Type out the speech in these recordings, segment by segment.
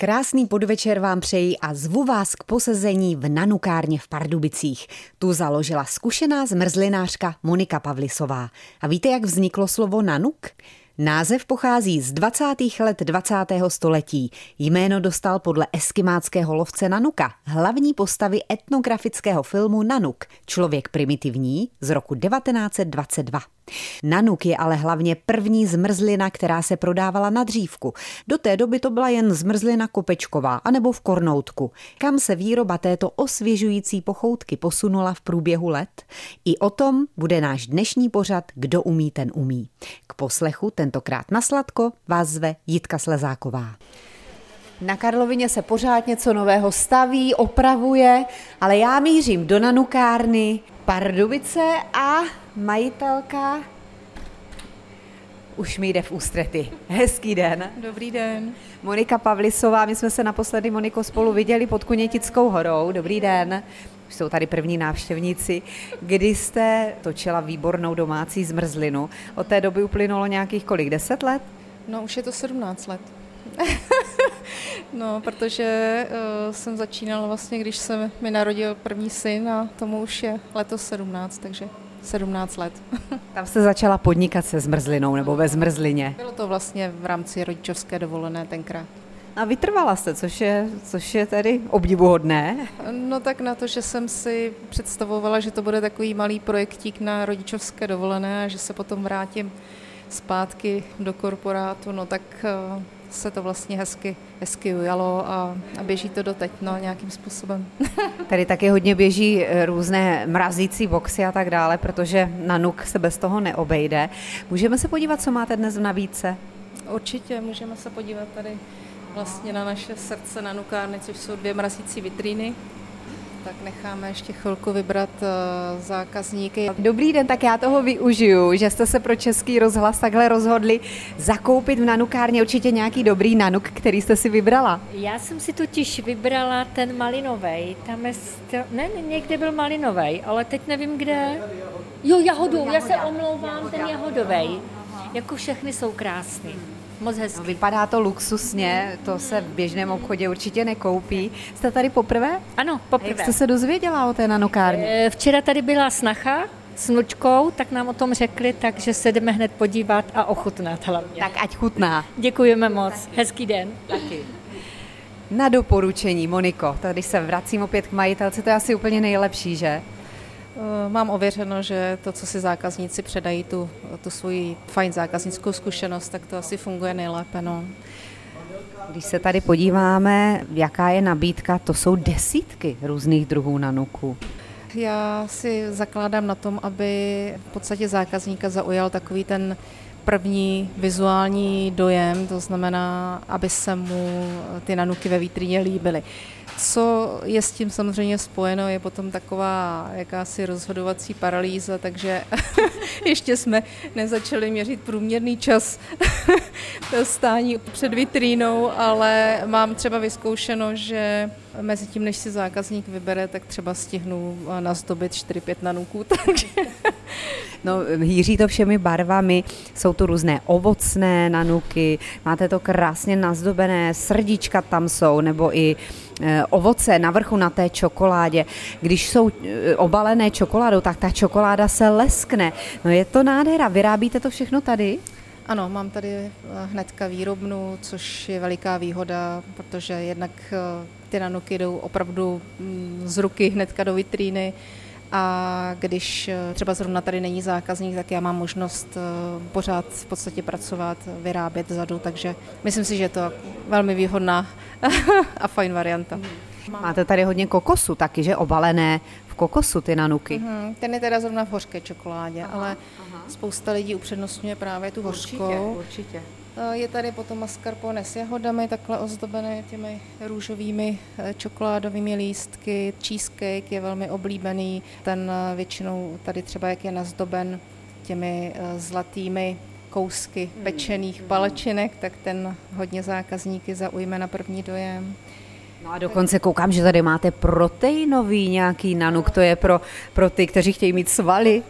Krásný podvečer vám přeji a zvu vás k posezení v Nanukárně v Pardubicích. Tu založila zkušená zmrzlinářka Monika Pavlisová. A víte, jak vzniklo slovo nanuk? Název pochází z 20. let 20. století. Jméno dostal podle eskimáckého lovce Nanuka, hlavní postavy etnografického filmu Nanuk, člověk primitivní z roku 1922. Nanuk je ale hlavně první zmrzlina, která se prodávala na dřívku. Do té doby to byla jen zmrzlina kopečková anebo v kornoutku. Kam se výroba této osvěžující pochoutky posunula v průběhu let? I o tom bude náš dnešní pořad Kdo umí, ten umí. K poslechu tentokrát na sladko vás zve Jitka Slezáková. Na Karlovině se pořád něco nového staví, opravuje, ale já mířím do nanukárny Pardubice a majitelka už mi jde v ústrety. Hezký den. Dobrý den. Monika Pavlisová, my jsme se naposledy, Moniko, spolu viděli pod Kunětickou horou. Dobrý den. Už jsou tady první návštěvníci. Kdy jste točila výbornou domácí zmrzlinu? Od té doby uplynulo nějakých kolik? Deset let? No, už je to 17 let. No, protože uh, jsem začínala vlastně, když se mi narodil první syn a tomu už je letos 17, takže 17 let. Tam jste začala podnikat se zmrzlinou nebo ve zmrzlině? Bylo to vlastně v rámci rodičovské dovolené tenkrát. A vytrvala jste, což je, což je tedy obdivuhodné. No tak na to, že jsem si představovala, že to bude takový malý projektík na rodičovské dovolené a že se potom vrátím zpátky do korporátu, no tak uh, se to vlastně hezky, hezky ujalo a, a běží to doteď, no, nějakým způsobem. Tady taky hodně běží eh, různé mrazící boxy a tak dále, protože na nuk se bez toho neobejde. Můžeme se podívat, co máte dnes v nabídce? Určitě, můžeme se podívat tady vlastně na naše srdce na nukárny, což jsou dvě mrazící vitríny tak necháme ještě chvilku vybrat uh, zákazníky. Dobrý den, tak já toho využiju, že jste se pro Český rozhlas takhle rozhodli zakoupit v nanukárně určitě nějaký dobrý nanuk, který jste si vybrala. Já jsem si totiž vybrala ten malinový. Tam je, st- ne, někde byl malinový, ale teď nevím kde. Jo, jahodu, já se omlouvám, ten jahodový. Jako všechny jsou krásný. Moc hezky. No, vypadá to luxusně, to se v běžném obchodě určitě nekoupí. Jste tady poprvé? Ano, poprvé. jak jste se dozvěděla o té nanokárně? Eh, včera tady byla snacha s nučkou, tak nám o tom řekli, takže se jdeme hned podívat a ochutnat hlavně. Tak ať chutná. Děkujeme moc. Hezký den. Taky. Na doporučení, Moniko, tady se vracím opět k majitelce, to je asi úplně nejlepší, že? Eh, mám ověřeno, že to, co si zákazníci předají, tu, tu svoji fajn zákaznickou zkušenost, tak to asi funguje nejlépe. No. Když se tady podíváme, jaká je nabídka, to jsou desítky různých druhů nanuků. Já si zakládám na tom, aby v podstatě zákazníka zaujal takový ten první vizuální dojem, to znamená, aby se mu ty nanuky ve vitríně líbily. Co je s tím samozřejmě spojeno, je potom taková jakási rozhodovací paralýza, takže ještě jsme nezačali měřit průměrný čas stání před vitrínou, ale mám třeba vyzkoušeno, že mezi tím, než si zákazník vybere, tak třeba stihnu nazdobit 4-5 nanuků, takže No, hýří to všemi barvami, jsou tu různé ovocné nanuky, máte to krásně nazdobené, srdíčka tam jsou, nebo i e, ovoce na vrchu na té čokoládě. Když jsou e, obalené čokoládou, tak ta čokoláda se leskne. No je to nádhera. Vyrábíte to všechno tady? Ano, mám tady hnedka výrobnu, což je veliká výhoda, protože jednak ty nanuky jdou opravdu mm, z ruky hnedka do vitríny a když eh, třeba zrovna tady není zákazník, tak já mám možnost eh, pořád v podstatě pracovat, vyrábět vzadu, takže myslím si, že je to velmi výhodná a fajn varianta. Máte tady hodně kokosu taky, že obalené v kokosu ty nanuky. Mm-hmm. Ten je teda zrovna v hořké čokoládě, aha, ale aha. spousta lidí upřednostňuje právě tu hořkou. Určitě, určitě. Eh, je tady potom mascarpone s jahodami, takhle ozdobené těmi růžovými eh, čokoládovými lístky. Cheesecake je velmi oblíbený, ten eh, většinou tady třeba jak je nazdoben těmi zlatými kousky hmm. pečených palačinek, tak ten hodně zákazníky zaujme na první dojem. No a dokonce koukám, že tady máte proteinový nějaký nanuk, to je pro, pro ty, kteří chtějí mít svaly.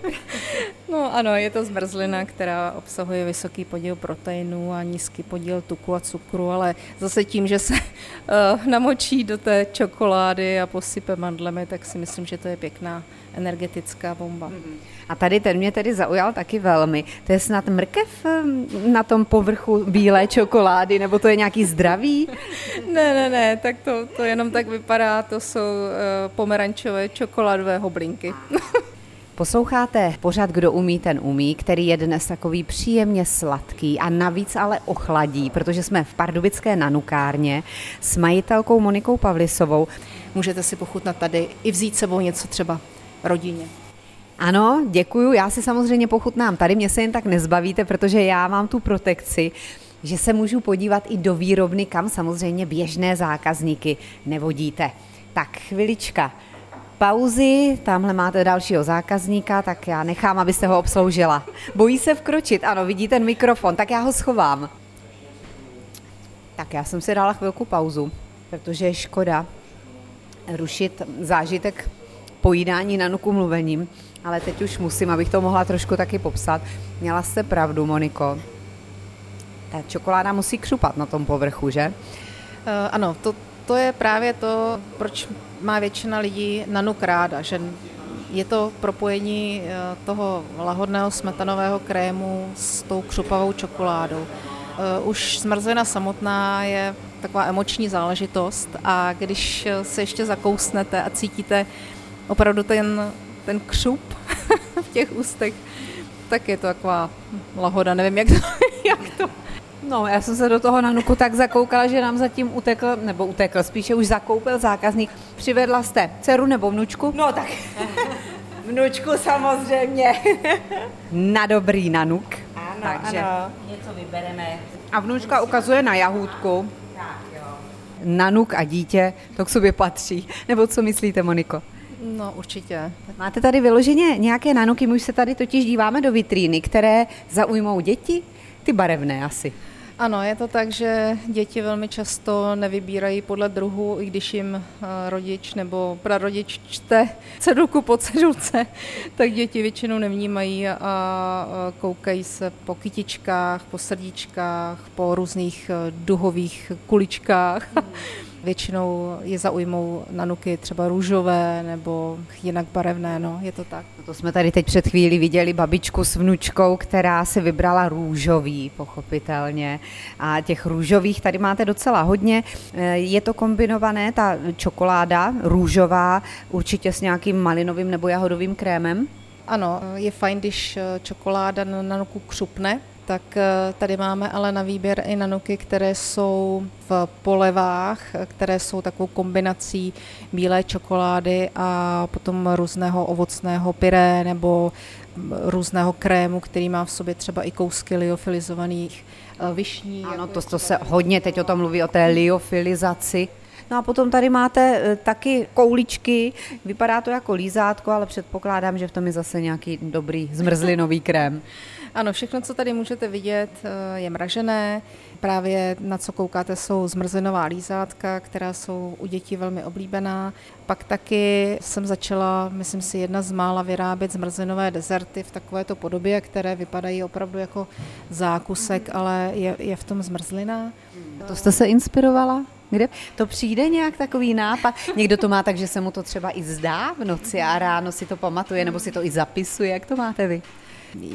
No ano, je to zmrzlina, která obsahuje vysoký podíl proteinů a nízký podíl tuku a cukru, ale zase tím, že se uh, namočí do té čokolády a posype mandlemi, tak si myslím, že to je pěkná energetická bomba. A tady ten mě tedy zaujal taky velmi. To je snad mrkev na tom povrchu bílé čokolády, nebo to je nějaký zdravý? ne, ne, ne, tak to, to jenom tak vypadá, to jsou uh, pomerančové čokoládové hoblinky. Posloucháte pořád, kdo umí, ten umí, který je dnes takový příjemně sladký a navíc ale ochladí, protože jsme v pardubické nanukárně s majitelkou Monikou Pavlisovou. Můžete si pochutnat tady i vzít sebou něco třeba rodině. Ano, děkuju. Já si samozřejmě pochutnám tady, mě se jen tak nezbavíte, protože já mám tu protekci, že se můžu podívat i do výrobny, kam samozřejmě běžné zákazníky nevodíte. Tak chvilička pauzy, tamhle máte dalšího zákazníka, tak já nechám, abyste ho obsloužila. Bojí se vkročit, ano, vidí ten mikrofon, tak já ho schovám. Tak já jsem si dala chvilku pauzu, protože je škoda rušit zážitek pojídání na nuku mluvením, ale teď už musím, abych to mohla trošku taky popsat. Měla jste pravdu, Moniko. Ta čokoláda musí křupat na tom povrchu, že? Uh, ano, to, to je právě to, proč má většina lidí nanuk ráda, že je to propojení eh, toho lahodného smetanového krému s tou křupavou čokoládou. Eh, už zmrzlina samotná je taková emoční záležitost a když se ještě zakousnete a cítíte opravdu ten, ten křup v těch ústech, tak je to taková lahoda, nevím, jak to, jak to No, já jsem se do toho nanuku tak zakoukala, že nám zatím utekl, nebo utekl, spíše už zakoupil zákazník. Přivedla jste dceru nebo vnučku? No tak, vnučku samozřejmě. na dobrý nanuk. Ano, Takže ano. Něco vybereme. A vnučka ukazuje na jahůdku. Tak jo. Nanuk a dítě, to k sobě patří. Nebo co myslíte, Moniko? No, určitě. Máte tady vyloženě nějaké nanuky, my už se tady totiž díváme do vitríny, které zaujmou děti? Ty barevné asi. Ano, je to tak, že děti velmi často nevybírají podle druhu, i když jim eh, rodič nebo prarodič čte cedulku po cedulce, tak děti většinou nevnímají a koukají se po kytičkách, po srdíčkách, po různých eh, duhových kuličkách. Mm. Většinou je zaujmou nanuky třeba růžové nebo jinak barevné, no, je to tak. No to jsme tady teď před chvíli viděli babičku s vnučkou, která si vybrala růžový, pochopitelně. A těch růžových tady máte docela hodně. Eh, je to kombinované, ta čokoláda růžová, určitě s nějakým malinovým nebo jahodovým krémem? Ano, je fajn, když eh, čokoláda na nanuku křupne, tak eh, tady máme ale na výběr i nanuky, které jsou v polevách, které jsou takovou kombinací bílé čokolády a potom různého ovocného pyré nebo mm, různého krému, který má v sobě třeba i kousky liofilizovaných eh, vyšní. Ano, to, to se hodně teď o tom mluví, o té liofilizaci. No a potom tady máte eh, taky kouličky, vypadá to jako lízátko, ale předpokládám, že v tom je zase nějaký dobrý zmrzlinový krém. Ano, všechno, co tady můžete vidět, eh, je mražené. Právě na co koukáte jsou zmrzlinová lízátka, která jsou u dětí velmi oblíbená. Pak taky jsem začala, myslím si, jedna z mála vyrábět zmrzlinové dezerty v takovéto podobě, které vypadají opravdu jako zákusek, ale je, je v tom zmrzlina. To jste se inspirovala? Kde to přijde nějak takový nápad? Někdo to má tak, že se mu to třeba i zdá v noci a ráno si to pamatuje, nebo si to i zapisuje. Jak to máte vy?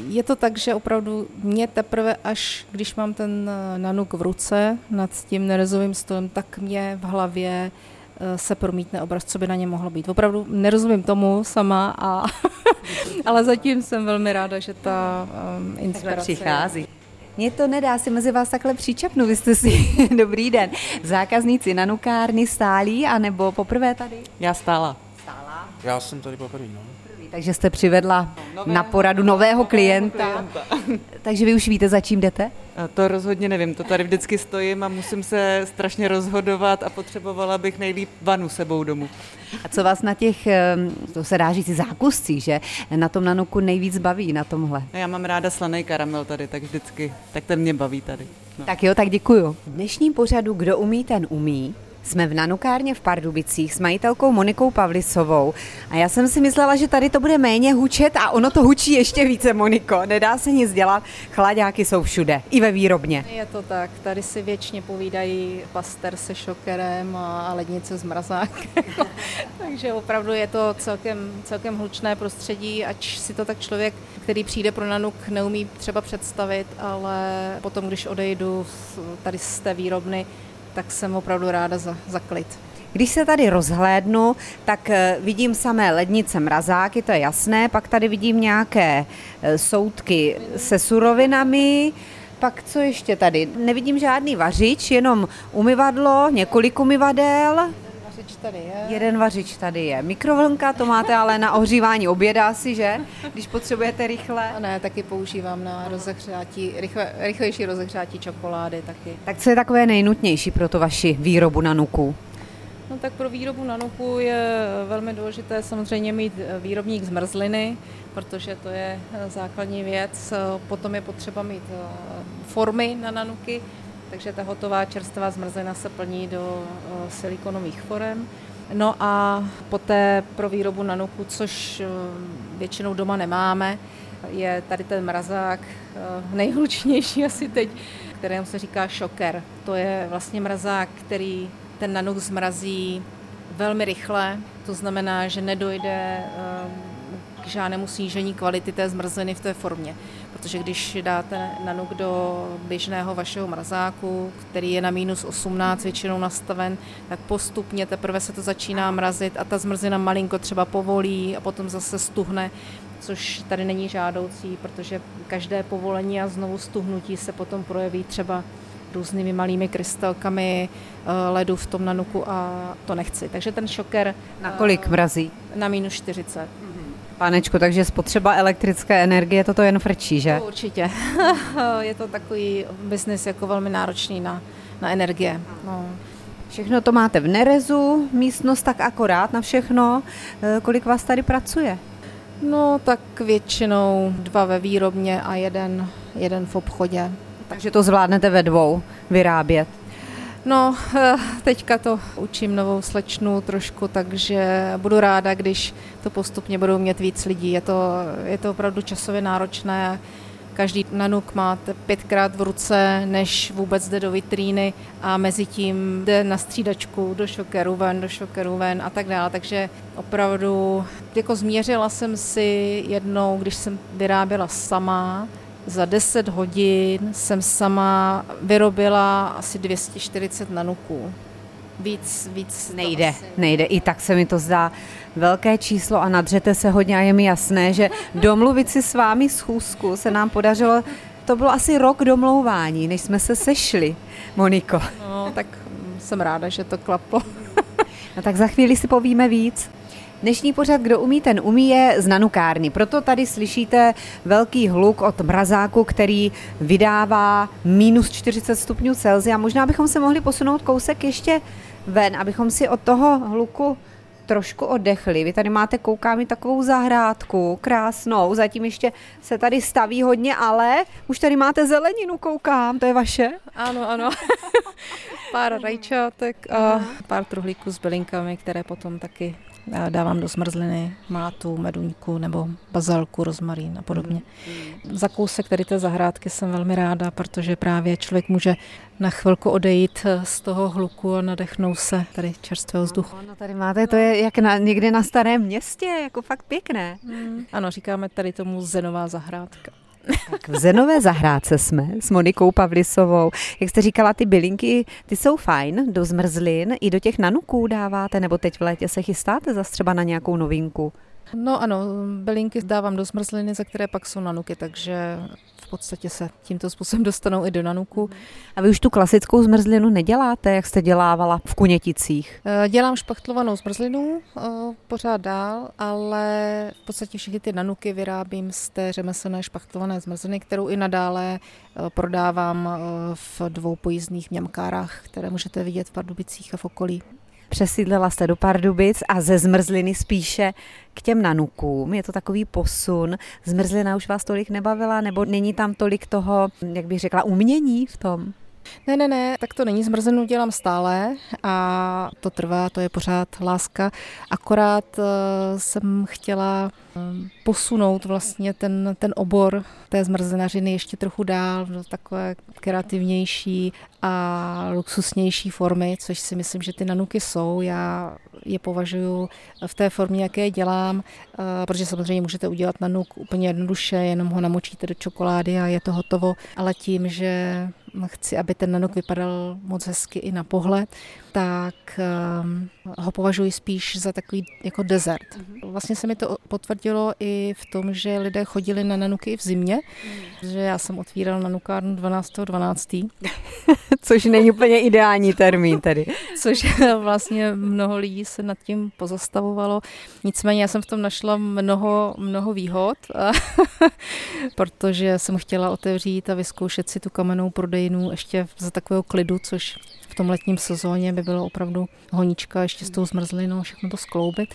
Je to tak, že opravdu mě teprve až, když mám ten eh, nanuk v ruce nad tím nerezovým stolem, tak mě v hlavě eh, se promítne obraz, co by na ně mohlo být. Opravdu nerozumím tomu sama, a ale zatím jsem velmi ráda, že ta um, inspirace přichází. Mně to nedá si mezi vás takhle příčapnu, vy jste si, dobrý den, zákazníci nanukárny stálí, anebo poprvé tady? Já stála. Stála? Já jsem tady poprvé, no. Takže jste přivedla nového, na poradu nového klienta. klienta. Takže vy už víte, za čím jdete? To rozhodně nevím, to tady vždycky stojím a musím se strašně rozhodovat a potřebovala bych nejlíp vanu sebou domů. A co vás na těch, to se dá říct, zákuscích, že na tom nanuku nejvíc baví na tomhle? Já mám ráda slaný karamel tady, tak vždycky, tak ten mě baví tady. No. Tak jo, tak děkuju. V dnešním pořadu Kdo umí, ten umí Jsme v nanukárně v Pardubicích s majitelkou Monikou Pavlisovou a já jsem si myslela, že tady to bude méně hučet a ono to hučí ještě více, Moniko. Nedá se nic dělat, chladáky jsou všude, i ve výrobně. Je to tak, tady si věčně povídají paster se šokerem a lednice s mrazákem. Takže opravdu je to celkem, celkem hlučné prostředí, ať si to tak člověk, který přijde pro nanuk, neumí třeba představit, ale potom, když odejdu tady z té výrobny, tak jsem opravdu ráda za, za klid. Když se tady rozhlédnu, tak eh, vidím samé lednice mrazáky, to je jasné, pak tady vidím nějaké eh, soudky se surovinami, pak co ještě tady? Nevidím žádný vařič, jenom umyvadlo, několik umyvadel, vařič tady je. Jeden vařič tady je. Mikrovlnka, to máte ale na ohřívání oběda asi, že? Když potřebujete rychle. A ne, taky používám na rozehřátí, rychle, rychlejší rozehřátí čokolády taky. Tak co je takové nejnutnější pro to vaši výrobu na nuku? No tak pro výrobu na nuku je velmi důležité samozřejmě mít výrobník zmrzliny, protože to je základní věc. Potom je potřeba mít eh, formy na nanuky, takže ta hotová čerstvá zmrzlina se plní do eh, silikonových forem. No a poté pro výrobu nanuku, což eh, většinou doma nemáme, je tady ten mrazák eh, nejhlučnější asi teď, kterému se říká šoker. To je vlastně mrazák, který ten nanuk zmrazí velmi rychle, to znamená, že nedojde k žádnému snížení kvality té zmrzliny v té formě protože když dáte nanuk do běžného vašeho mrazáku, který je na minus 18 většinou nastaven, tak postupně teprve se to začíná mrazit a ta zmrzina malinko třeba povolí a potom zase stuhne, což tady není žádoucí, protože každé povolení a znovu stuhnutí se potom projeví třeba různými malými krystalkami eh, ledu v tom nanuku a to nechci. Takže ten šoker... Na kolik mrazí? Na minus 40. Panečku, takže spotřeba elektrické energie, toto jen frčí, že? To určitě. je to takový biznis jako velmi náročný na, na energie. No. Všechno to máte v Nerezu, místnost tak akorát na všechno. E, kolik vás tady pracuje? No tak většinou dva ve výrobně a jeden, jeden v obchodě. Takže to zvládnete ve dvou vyrábět? No, eh, teďka to učím novou slečnu trošku, takže budu ráda, když to postupně budou mít víc lidí. Je to, je to opravdu časově náročné. Každý nanuk máte pětkrát v ruce, než vůbec jde do vitríny a mezi tím jde na střídačku do šokeru ven, do šokeru ven a tak dále. Takže opravdu, jako změřila jsem si jednou, když jsem vyráběla sama, za 10 hodin jsem sama vyrobila asi 240 nanuků. Víc, víc nejde, asi... nejde. I tak se mi to zdá velké číslo a nadřete se hodně a je mi jasné, že domluvit si s vámi schůzku se nám podařilo, to bylo asi rok domlouvání, než jsme se sešli, Moniko. No, tak jsem ráda, že to klaplo. no tak za chvíli si povíme víc. Dnešní pořad Kdo umí, ten umí je z nanukárny. Proto tady slyšíte velký hluk od mrazáku, který vydává minus 40 stupňů Celsia. Možná bychom se mohli posunout kousek ještě ven, abychom si od toho hluku trošku oddechli. Vy tady máte, koukám, takovou zahrádku, krásnou, zatím ještě se tady staví hodně, ale už tady máte zeleninu, koukám, to je vaše? Ano, ano. pár rajčátek a pár truhlíků s bylinkami, které potom taky dávám do zmrzliny mátu, meduňku nebo bazalku, rozmarín a podobně. Mm. Za kousek tady té zahrádky jsem velmi ráda, protože právě člověk může na chvilku odejít eh, z toho hluku a nadechnout se tady čerstvého vzduchu. No, no tady máte, to je jak na, někde na starém městě, jako fakt pěkné. Mm. Ano, říkáme tady tomu zenová zahrádka. Tak v Zenové zahrádce jsme s Monikou Pavlisovou. Jak jste říkala, ty bylinky, ty jsou fajn, do zmrzlin i do těch nanuků dáváte, nebo teď v létě se chystáte zase třeba na nějakou novinku? No ano, bylinky dávám do zmrzliny, za které pak jsou nanuky, takže podstatě se tímto způsobem dostanou i do nanuku. A vy už tu klasickou zmrzlinu neděláte, jak jste dělávala v Kuněticích? Eh, dělám špachtlovanou zmrzlinu eh, pořád dál, ale v podstatě všechny ty nanuky vyrábím z té řemeslné špachtlované zmrzliny, kterou i nadále eh, prodávám v dvou pojízdných mňamkárách, které můžete vidět v Pardubicích a v okolí. Přesídlila jste do Pardubic a ze zmrzliny spíše k těm nanukům. Je to takový posun. Zmrzlina už vás tolik nebavila, nebo není tam tolik toho, jak bych řekla, umění v tom? Ne, ne, ne, tak to není zmrzlinu, dělám stále a to trvá, to je pořád láska. Akorát uh, jsem chtěla posunout vlastně ten, ten obor té zmrzlinařiny ještě trochu dál do takové kreativnější a luxusnější formy, což si myslím, že ty nanuky jsou. Já je považuji v té formě, jaké dělám, uh, protože samozřejmě můžete udělat nanuk úplně jednoduše, jenom ho namočíte do čokolády a je to hotovo, ale tím, že chci, aby ten nanuk vypadal moc hezky i na pohled, tak um, ho považuji spíš za takový jako desert. Mm-hmm. Vlastně se mi to potvrdilo i v tom, že lidé chodili na nanuky v zimě, mm. že já jsem otvíral nanukárnu 12.12. 12. Což není úplně ideální termín tedy. Což vlastně mnoho lidí se nad tím pozastavovalo. Nicméně já jsem v tom našla mnoho, mnoho výhod, protože jsem chtěla otevřít a vyzkoušet si tu kamennou prodejnu ještě za takového klidu, což v tom letním sezóně by bylo opravdu honička ještě s tou zmrzlinou, všechno to skloubit.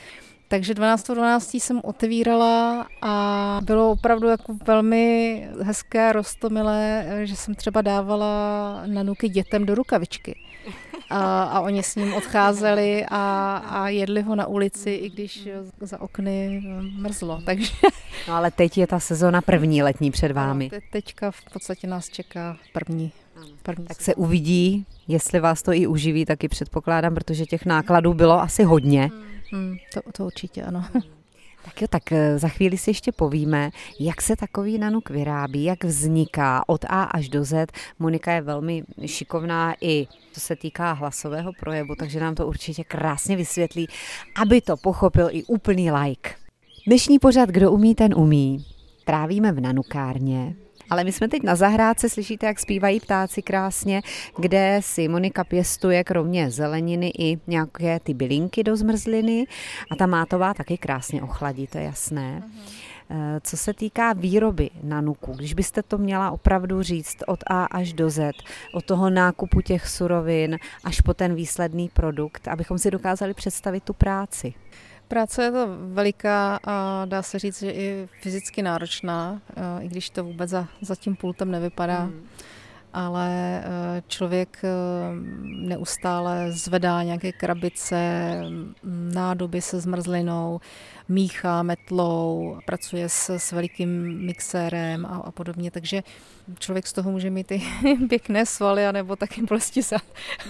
Takže 12.12. 12. jsem otevírala a bylo opravdu jako velmi hezké, rostomilé, že jsem třeba dávala nanuky dětem do rukavičky. A, a oni s ním odcházeli a, a jedli ho na ulici, i když za okny mrzlo. Takže... No ale teď je ta sezona první letní před vámi. No, te, teďka v podstatě nás čeká první. První tak se uvidí, jestli vás to i uživí, taky předpokládám, protože těch nákladů bylo asi hodně. Hmm. Hmm, to, to určitě ano. Tak jo, tak eh, za chvíli si ještě povíme, jak se takový nanuk vyrábí, jak vzniká od A až do Z. Monika je velmi šikovná i co se týká hlasového projevu, takže nám to určitě krásně vysvětlí, aby to pochopil i úplný like. Dnešní pořad Kdo umí, ten umí. Trávíme v nanukárně, ale my jsme teď na zahrádce, slyšíte, jak zpívají ptáci krásně, kde si Monika pěstuje kromě zeleniny i nějaké ty bylinky do zmrzliny a ta mátová taky krásně ochladí, to je jasné. Uh-huh. Co se týká výroby nanuku, když byste to měla opravdu říct od A až do Z, od toho nákupu těch surovin až po ten výsledný produkt, abychom si dokázali představit tu práci. Práce je to veliká a dá se říct, že i fyzicky náročná, eh, i když to vůbec za, za tím pultem nevypadá. Hmm. Ale eh, člověk eh, neustále zvedá nějaké krabice, nádoby se zmrzlinou, míchá metlou, pracuje s, s velikým mixérem a, a podobně, takže člověk z toho může mít i pěkné svaly, anebo taky bolesti zad,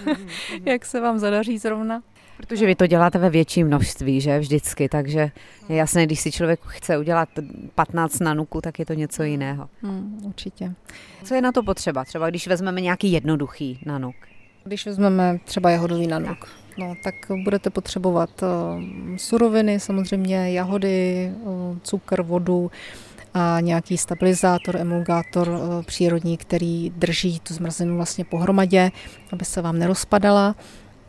mm-hmm. jak se vám zadaří zrovna. Protože vy to děláte ve větším množství, že vždycky, takže je jasné, když si člověk chce udělat 15 nanuků, tak je to něco jiného. Hmm, určitě. Co je na to potřeba? Třeba když vezmeme nějaký jednoduchý nanuk. Když vezmeme třeba jahodový nanuk, no, tak budete potřebovat uh, suroviny, samozřejmě jahody, uh, cukr, vodu, a nějaký stabilizátor, emulgátor uh, přírodní, který drží tu zmrzlinu vlastně pohromadě, aby se vám nerozpadala.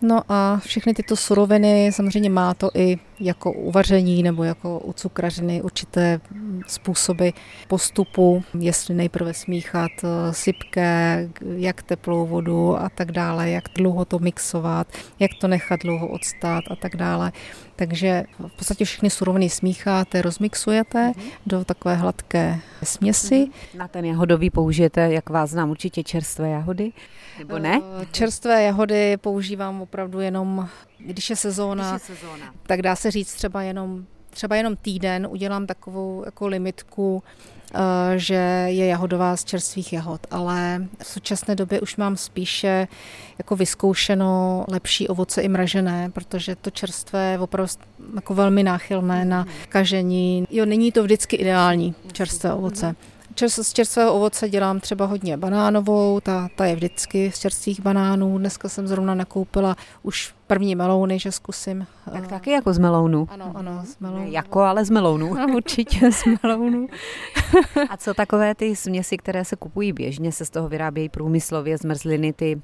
No a všechny tyto suroviny, samozřejmě má to i jako uvaření nebo jako u cukrařiny určité způsoby postupu, jestli nejprve smíchat eh, sypké, jak teplou vodu a tak dále, jak dlouho to mixovat, jak to nechat dlouho odstát a tak dále. Takže v podstatě všechny suroviny smícháte, rozmixujete mm-hmm. do takové hladké směsi. Mm-hmm. Na ten jahodový použijete, jak vás znám, určitě čerstvé jahody, nebo ne? Eh, čerstvé jahody používám opravdu jenom, když je sezóna, když je sezóna. tak dá se říct třeba jenom třeba jenom týden udělám takovou jako limitku, eh, že je jahodová z čerstvých jahod, ale v současné době už mám spíše jako vyzkoušeno lepší ovoce i mražené, protože to čerstvé je opravdu jako velmi náchylné na kažení. Jo, není to vždycky ideální čerstvé ovoce. Z čerstvého ovoce dělám třeba hodně banánovou, ta, ta je vždycky z čerstvých banánů. Dneska jsem zrovna nakoupila už první melouny, že zkusím. Tak taky jako z melounu. Ano, ano, z melounu. Ne jako, ale z melounu. No, určitě z melounu. A co takové ty směsi, které se kupují běžně, se z toho vyrábějí průmyslově zmrzliny, ty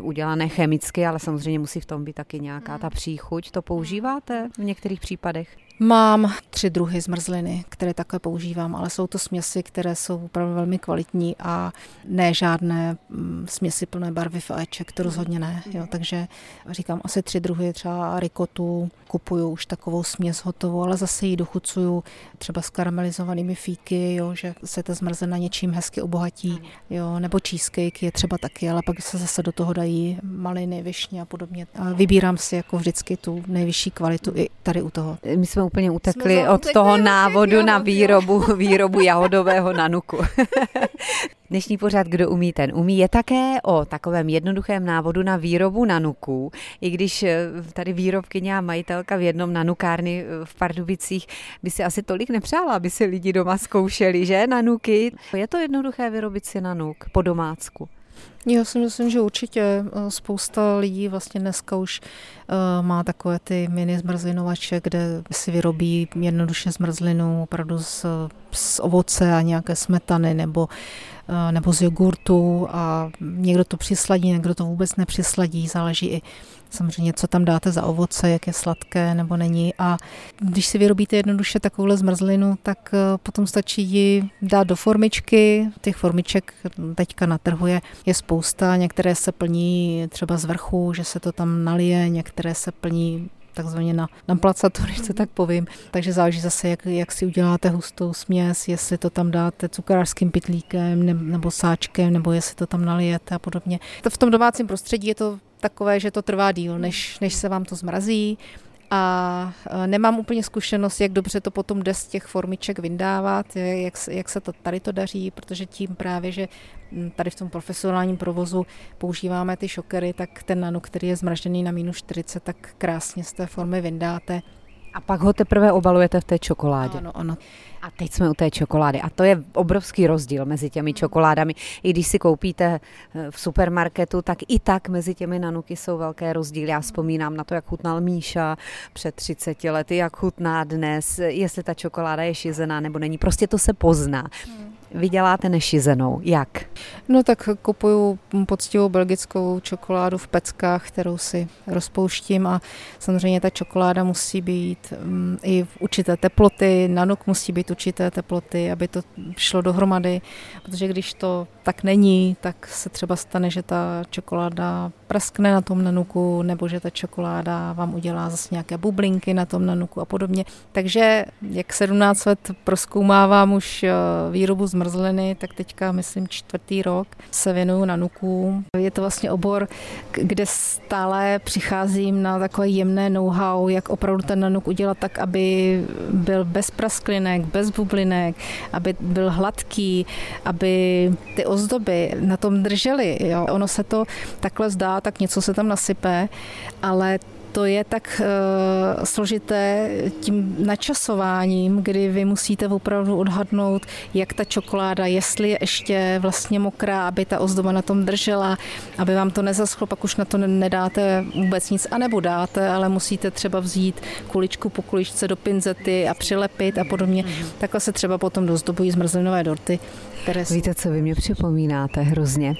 udělané chemicky, ale samozřejmě musí v tom být taky nějaká ta příchuť. To používáte v některých případech? Mám tři druhy zmrzliny, které také používám, ale jsou to směsi, které jsou opravdu velmi kvalitní a ne žádné mm, směsi plné barvy faječek, to rozhodně ne. Jo. Takže říkám asi tři druhy, třeba rikotu, kupuju už takovou směs hotovou, ale zase ji dochucuju třeba s karamelizovanými fíky, jo, že se ta zmrzlina něčím hezky obohatí, jo, nebo cheesecake je třeba taky, ale pak se zase do toho dají maliny, višně a podobně. A vybírám si jako vždycky tu nejvyšší kvalitu i tady u toho. My jsme úplně utekli od toho návodu na výrobu, výrobu jahodového nanuku. Dnešní pořád, kdo umí, ten umí, je také o takovém jednoduchém návodu na výrobu nanuků. I když eh, tady výrobkyně a majitelka v jednom nanukárny eh, v Pardubicích by si asi tolik nepřála, aby si lidi doma zkoušeli, že nanuky. Je to jednoduché vyrobit si nanuk po domácku? Já si myslím, že určitě eh, spousta lidí vlastně dneska už uh, má takové ty mini zmrzlinovače, kde si vyrobí jednoduše zmrzlinu opravdu z, z ovoce a nějaké smetany nebo uh, nebo z jogurtu a někdo to přisladí, někdo to vůbec nepřisladí, záleží i samozřejmě, co tam dáte za ovoce, jak je sladké nebo není. A když si vyrobíte jednoduše takovouhle zmrzlinu, tak eh, potom stačí ji dát do formičky. Těch formiček teďka na trhu je, je spousta. Některé se plní třeba z vrchu, že se to tam nalije, některé se plní takzvaně na, na placatu, když se tak povím. Takže záleží zase, jak, jak si uděláte hustou směs, jestli to tam dáte cukrářským pitlíkem nebo sáčkem, nebo jestli to tam nalijete a podobně. To v tom domácím prostředí je to takové, že to trvá díl, než, než se vám to zmrazí a nemám úplně zkušenost, jak dobře to potom jde z těch formiček vyndávat, jak, jak se to tady to daří, protože tím právě, že tady v tom profesionálním provozu používáme ty šokery, tak ten nano, který je zmražený na minus 40, tak krásně z té formy vyndáte. A pak ho teprve obalujete v té čokoládě. Ano, ano. A teď jsme u té čokolády. A to je obrovský rozdíl mezi těmi čokoládami. I když si koupíte eh, v supermarketu, tak i tak mezi těmi nanuky jsou velké rozdíly. Já vzpomínám na to, jak chutnal Míša před 30 lety, jak chutná dnes, jestli ta čokoláda je šizená nebo není. Prostě to se pozná. Hmm. Vy děláte nešizenou. Jak? No tak kupuju poctivou belgickou čokoládu v peckách, kterou si rozpouštím a samozřejmě ta čokoláda musí být um, i v určité teploty, nanuk musí být určité teploty, aby to šlo dohromady, protože když to tak není, tak se třeba stane, že ta čokoláda praskne na tom nanuku, nebo že ta čokoláda vám udělá zase nějaké bublinky na tom nanuku a podobně. Takže jak 17 let proskoumávám už eh, výrobu zmrzliny, tak teďka, myslím, čtvrtý rok se věnuju nanukům. Je to vlastně obor, kde stále přicházím na takové jemné know-how, jak opravdu ten nanuk udělat tak, aby byl bez prasklinek, bez bublinek, aby byl hladký, aby ty ozdoby na tom držely. Jo. Ono se to takhle zdá, tak něco se tam nasype, ale to je tak uh, složité tím načasováním, kdy vy musíte opravdu odhadnout, jak ta čokoláda, jestli je ještě vlastně mokrá, aby ta ozdoba na tom držela, aby vám to nezaschlo, pak už na to nedáte vůbec nic, anebo dáte, ale musíte třeba vzít kuličku po kuličce do pinzety a přilepit a podobně. Mm-hmm. Takhle se třeba potom dozdobují zmrzlinové dorty. Které Víte, co vy mě připomínáte hrozně?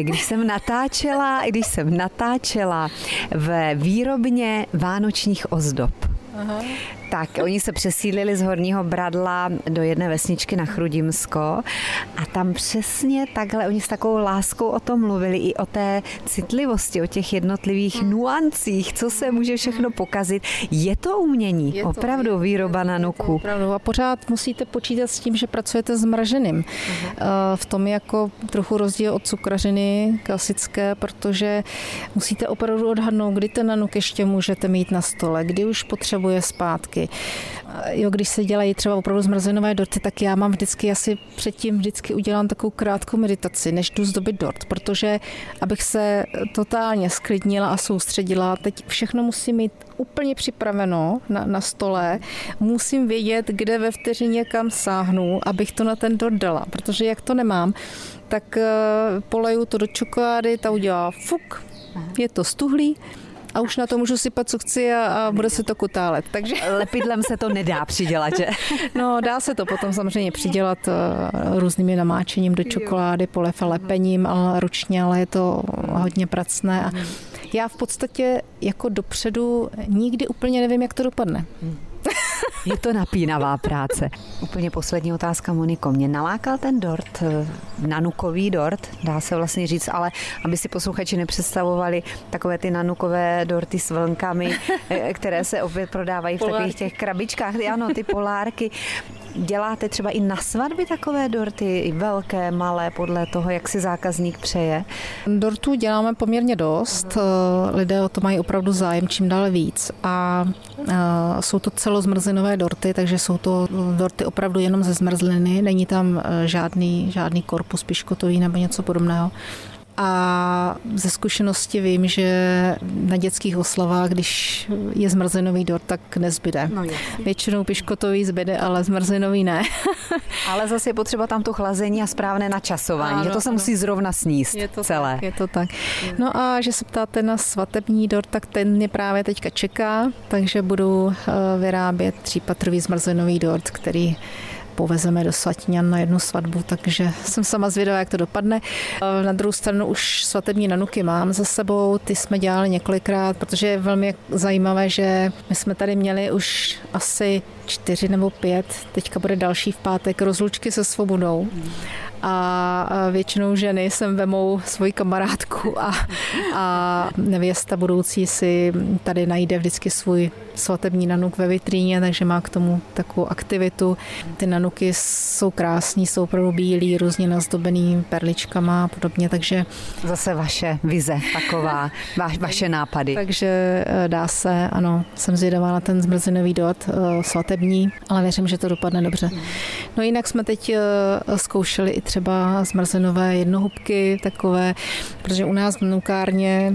Když jsem natáčela, když jsem natáčela v výrobě výrobně vánočních ozdob. Aha. Tak, oni se přesídlili z Horního Bradla do jedné vesničky na Chrudimsko a tam přesně takhle, oni s takovou láskou o tom mluvili, i o té citlivosti, o těch jednotlivých hmm. nuancích, co se může všechno pokazit. Je to umění, je to, opravdu je, výroba na nuku. Opravdu a pořád musíte počítat s tím, že pracujete s mraženým. Uh-huh. V tom je jako trochu rozdíl od cukrařiny klasické, protože musíte opravdu odhadnout, kdy ten nanuk ještě můžete mít na stole, kdy už potřebuje zpátky. Jo, když se dělají třeba opravdu zmrazenové dorty, tak já mám vždycky asi předtím vždycky udělám takovou krátkou meditaci, než jdu zdobit dort, protože abych se totálně sklidnila a soustředila, teď všechno musím mít úplně připraveno na, na stole, musím vědět, kde ve vteřině kam sáhnu, abych to na ten dort dala, protože jak to nemám, tak uh, poleju to do čokolády, ta udělá fuk, je to stuhlý, a už na to můžu sypat, co chci a, a bude se to kutálet. Takže... Lepidlem se to nedá přidělat, že? No, dá se to potom samozřejmě přidělat uh, různými namáčením do čokolády, polev a lepením, ale ručně, ale je to hodně pracné. A já v podstatě jako dopředu nikdy úplně nevím, jak to dopadne. Je to napínavá práce. Úplně poslední otázka, Moniko. Mě nalákal ten dort, eh, nanukový dort, dá se vlastně říct, ale aby si posluchači nepředstavovali takové ty nanukové dorty s vlnkami, eh, které se opět prodávají v takových těch krabičkách. Ano, ty polárky. Děláte třeba i na svatby takové dorty, velké, malé, podle toho, jak si zákazník přeje? Dortů děláme poměrně dost. Eh, lidé o to mají opravdu zájem čím dál víc. A eh, jsou to celozmrzlinové dorty, takže jsou to dorty opravdu jenom ze zmrzliny. Není tam eh, žádný, žádný korpus piškotový nebo něco podobného. A ze zkušenosti vím, že na dětských oslavách, když je zmrzlinový dort, tak nezbyde. No, Většinou piškotový zbyde, ale zmrzlinový ne. ale zase je potřeba tam to chlazení a správné načasování, ano, že to se ano. musí zrovna sníst je to celé. Tak, je to tak. No a že se ptáte na svatební dort, tak ten mě právě teďka čeká, takže budu eh, vyrábět třípatrový zmrzlinový dort, který povezeme do Svatíňan na jednu svatbu, takže jsem sama zvědavá, jak to dopadne. Na druhou stranu už svatební nanuky mám za sebou, ty jsme dělali několikrát, protože je velmi zajímavé, že my jsme tady měli už asi čtyři nebo pět, teďka bude další v pátek, rozlučky se svobodou a většinou ženy sem vemou svoji kamarádku a, a nevěsta budoucí si tady najde vždycky svůj svatební nanuk ve vitríně, takže má k tomu takovou aktivitu. Ty nanuky jsou krásní, jsou opravdu bílí, různě nazdobený perličkama a podobně, takže... Zase vaše vize taková, va, vaše nápady. Takže eh, dá se, ano, jsem zvědavá na ten zmrzlinový dot eh, svatební, ale věřím, že to dopadne dobře. No jinak jsme teď eh, zkoušeli i třeba zmrzlinové jednohubky, takové, protože u nás v nukárně,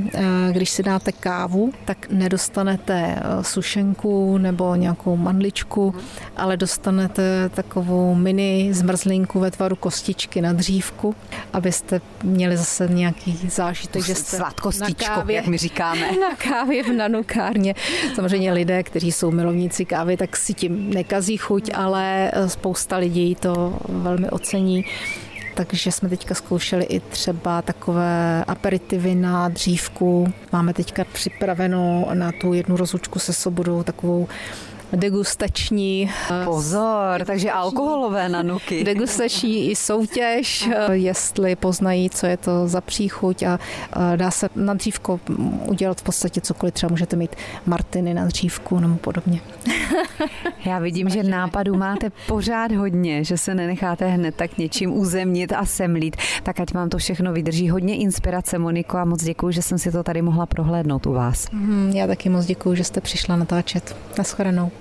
když si dáte kávu, tak nedostanete suši sušenku nebo nějakou mandličku, ale dostanete takovou mini zmrzlinku ve tvaru kostičky na dřívku, abyste měli zase nějaký zážitek, že jste na kávě, jak my říkáme. Na kávě v nanukárně. Samozřejmě lidé, kteří jsou milovníci kávy, tak si tím nekazí chuť, ale spousta lidí to velmi ocení takže jsme teďka zkoušeli i třeba takové aperitivy na dřívku. Máme teďka připraveno na tu jednu rozlučku se sobodou takovou degustační. Eh, Pozor, takže alkoholové nanuky. Degustační i soutěž, eh, jestli poznají, co je to za příchuť a eh, dá se na dřívko udělat v podstatě cokoliv. Třeba můžete mít martiny na dřívku nebo podobně. Já vidím, že nápadů máte pořád hodně, že se nenecháte hned tak něčím uzemnit a semlít. Tak ať vám to všechno vydrží. Hodně inspirace, Moniko, a moc děkuji, že jsem si to tady mohla prohlédnout u vás. Mhm, já taky moc děkuji, že jste přišla natáčet. Naschledanou.